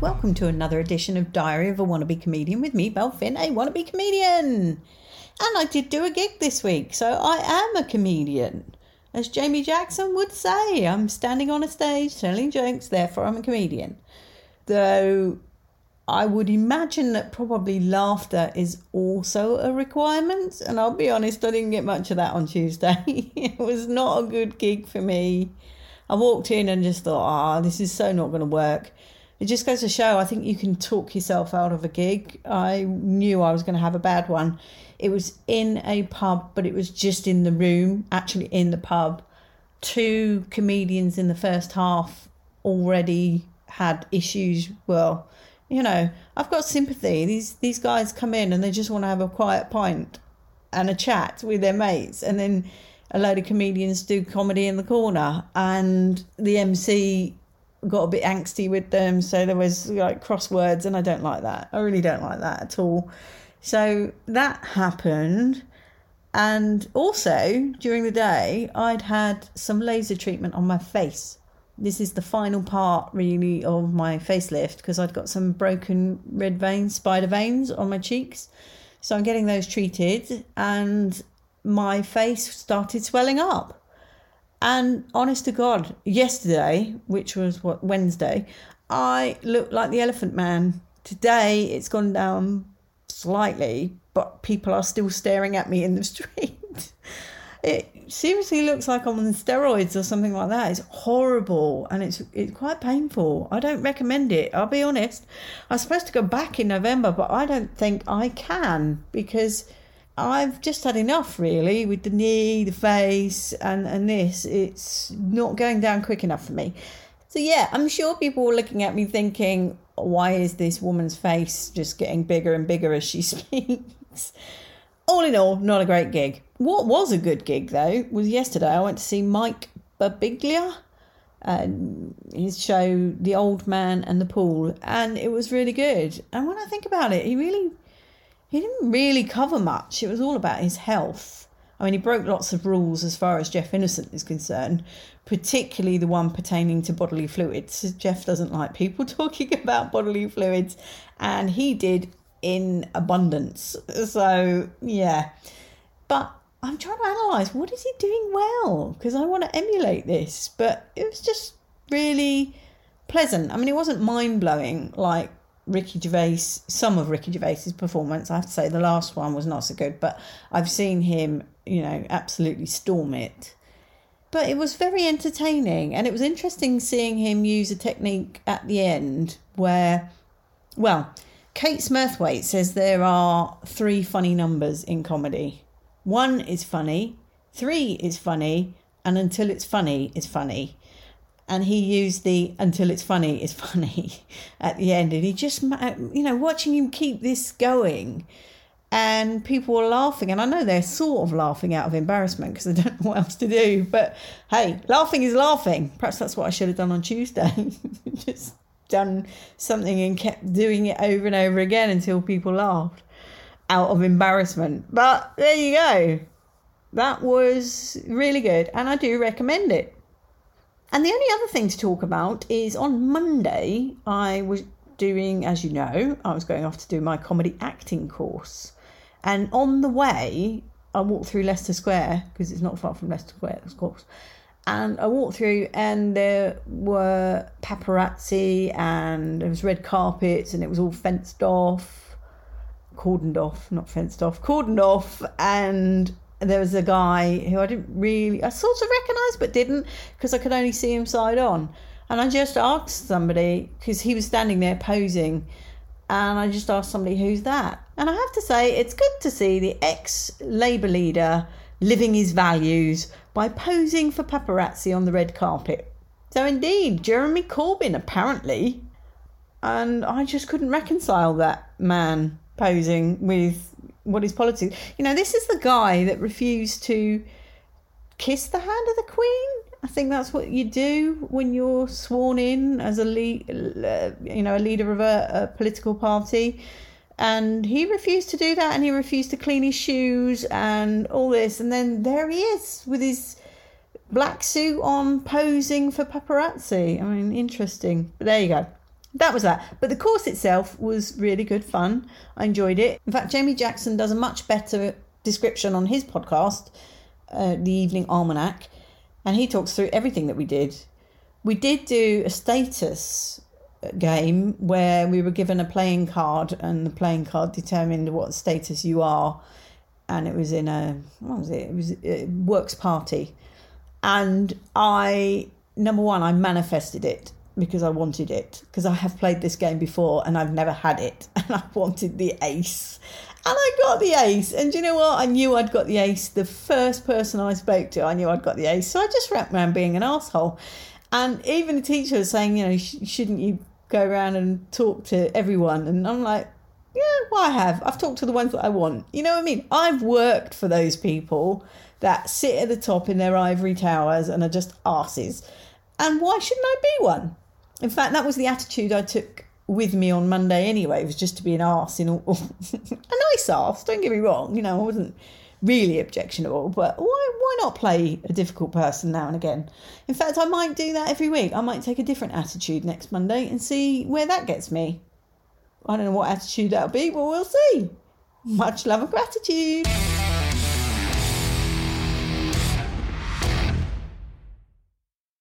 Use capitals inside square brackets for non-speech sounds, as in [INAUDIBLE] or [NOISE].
welcome to another edition of Diary of a Wannabe Comedian with me, Belle Finn, a wannabe comedian. And I did do a gig this week, so I am a comedian. As Jamie Jackson would say, I'm standing on a stage telling jokes, therefore I'm a comedian. Though I would imagine that probably laughter is also a requirement, and I'll be honest, I didn't get much of that on Tuesday. [LAUGHS] it was not a good gig for me. I walked in and just thought, ah, oh, this is so not going to work it just goes to show I think you can talk yourself out of a gig. I knew I was going to have a bad one. It was in a pub, but it was just in the room, actually in the pub. Two comedians in the first half already had issues. Well, you know, I've got sympathy. These these guys come in and they just want to have a quiet pint and a chat with their mates, and then a load of comedians do comedy in the corner, and the MC got a bit angsty with them. So there was like crosswords, and I don't like that. I really don't like that at all. So that happened. And also during the day, I'd had some laser treatment on my face. This is the final part, really, of my facelift because I'd got some broken red veins, spider veins on my cheeks. So I'm getting those treated, and my face started swelling up. And honest to God, yesterday, which was what Wednesday, I looked like the Elephant Man. Today, it's gone down slightly, but people are still staring at me in the [LAUGHS] street. it seriously looks like I'm on steroids or something like that. It's horrible and it's it's quite painful. I don't recommend it. I'll be honest. I was supposed to go back in November, but I don't think I can because I've just had enough really with the knee, the face, and, and this. It's not going down quick enough for me. So, yeah, I'm sure people were looking at me thinking, why is this woman's face just getting bigger and bigger as she [LAUGHS] speaks? all in all, not a great gig. What was a good gig though was yesterday. I went to see Mike Birbiglia, and his show The Old Man and the Pool, and it was really good. And when I think about it, he really he didn't really cover much. It was all about his health. I mean, he broke lots of rules as far as Jeff Innocent is concerned, particularly the one pertaining to bodily fluids. Jeff doesn't like people [LAUGHS] talking about bodily fluids, and he did in abundance. So, yeah. But I'm trying to analyse what is he doing well? Because I want to emulate this. But it was just really pleasant. I mean, it wasn't mind blowing like Ricky Gervais, some of Ricky Gervais's performance. I have to say the last one was not so good, but I've seen him, you know, absolutely storm it. But it was very entertaining, and it was interesting seeing him use a technique at the end where, well, Kate Smurthwaite says there are three funny numbers in comedy. One is funny, three is funny, and until it's funny is funny and he used the until it's funny it's [LAUGHS] funny at the end. And he just you know watching him keep this going. And people were laughing. And i know they're sort of laughing out of embarrassment because they don't know what else to do. But hey laughing is laughing. Perhaps that's what i should have done on tuesday. [LAUGHS] Just done something and kept doing it over and over again until people laughed out of embarrassment. But there you go. That was really good. And i do recommend it and the only other thing to talk about is on Monday, I was doing, as you know, I was going off to do my comedy acting course. And on the way, I walked through Leicester Square because it's not far from Leicester Square, of course. And I walked through, and there were paparazzi, and there was red carpets, and it was all fenced off, cordoned off, not fenced off, cordoned off, and there was a guy who I didn't really, I sort of recognised but didn't because I could only see him side on. And I just asked somebody because he was standing there posing, and I just asked somebody, "Who's that?" And I have to say, it's good to see the ex Labour leader living his values by posing for paparazzi on the red carpet. So indeed, Jeremy Corbyn apparently, and I just couldn't reconcile that man posing with what is politics. You know, this is the guy that refused to kiss the hand of the Queen. I think that's what you do when you're sworn in as a lead, uh, you know, a leader of a, a political party. And he refused to do that, and he refused to clean his shoes and all this. And then there he is with his black suit on, posing for paparazzi. I mean, interesting. But there you go. That was that. But the course itself was really good fun. I enjoyed it. In fact, Jamie Jackson does a much better description on his podcast, uh, The Evening Almanac, and he talks through everything that we did. We did do a status game where we were given a playing card, and the playing card determined what status you are. And it was in a what was it? It was a works party, and I number one I manifested it because I wanted it because I have played this game before and I've never had it [LAUGHS] and I wanted the ace. And I got the ace. And you know what? I knew I'd got the ace. The first person I spoke to, I knew I'd got the ace. So I just went around being an asshole. And even the teacher was saying, you know, shouldn't you go around and talk to everyone? And I'm like, yeah, well, I have. I've talked to the ones that I want. You know what I mean? I've worked for those people that sit at the top in their ivory towers and are just asses. And why shouldn't I be one? In fact, that was the attitude I took with me on Monday anyway. It was just to be an arse in all, [LAUGHS] a nice arse. Don't get me wrong. You know, I wasn't really objectionable, but why why not play a difficult person now and again? In fact, I might do that every week. I might take a different attitude next Monday and see where that gets me. I don't know what attitude that'll be, but we'll see. Much love and gratitude.